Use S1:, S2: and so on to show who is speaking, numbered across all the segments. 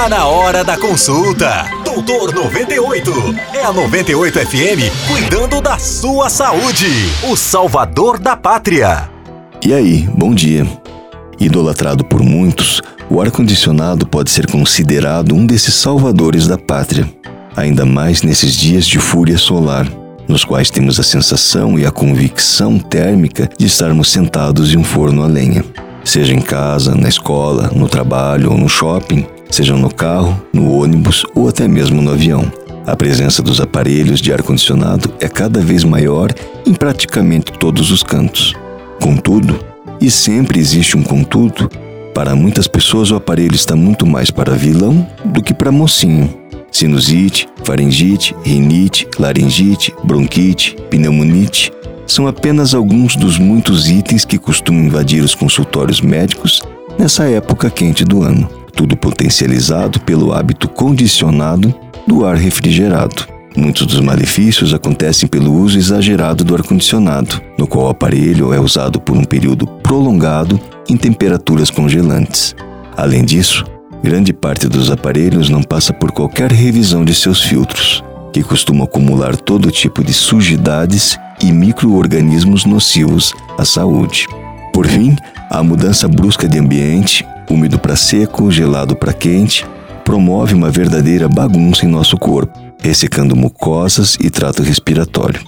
S1: Tá na hora da consulta. Doutor 98. É a 98 FM cuidando da sua saúde. O salvador da pátria.
S2: E aí, bom dia. Idolatrado por muitos, o ar-condicionado pode ser considerado um desses salvadores da pátria. Ainda mais nesses dias de fúria solar, nos quais temos a sensação e a convicção térmica de estarmos sentados em um forno a lenha. Seja em casa, na escola, no trabalho ou no shopping, seja no carro, no ônibus ou até mesmo no avião. A presença dos aparelhos de ar-condicionado é cada vez maior em praticamente todos os cantos. Contudo, e sempre existe um contudo, para muitas pessoas o aparelho está muito mais para vilão do que para mocinho. Sinusite, faringite, rinite, laringite, bronquite, pneumonite são apenas alguns dos muitos itens que costumam invadir os consultórios médicos nessa época quente do ano, tudo potencializado pelo hábito condicionado do ar refrigerado. Muitos dos malefícios acontecem pelo uso exagerado do ar-condicionado, no qual o aparelho é usado por um período prolongado em temperaturas congelantes. Além disso, grande parte dos aparelhos não passa por qualquer revisão de seus filtros, que costumam acumular todo tipo de sujidades e micro-organismos nocivos à saúde. Por fim, a mudança brusca de ambiente, úmido para seco, gelado para quente, promove uma verdadeira bagunça em nosso corpo, ressecando mucosas e trato respiratório.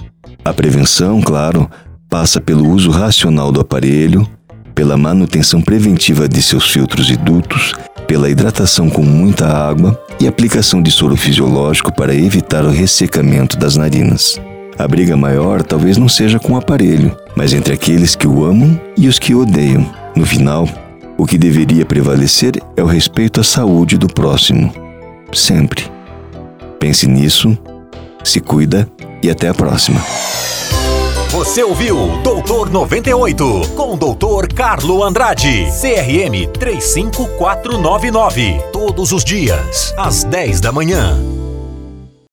S2: A prevenção, claro, passa pelo uso racional do aparelho, pela manutenção preventiva de seus filtros e dutos, pela hidratação com muita água e aplicação de soro fisiológico para evitar o ressecamento das narinas. A briga maior talvez não seja com o aparelho, mas entre aqueles que o amam e os que o odeiam. No final, o que deveria prevalecer é o respeito à saúde do próximo. Sempre. Pense nisso, se cuida e até a próxima.
S1: Você ouviu Doutor 98 com o Doutor Carlo Andrade, CRM 35499. Todos os dias, às 10 da manhã.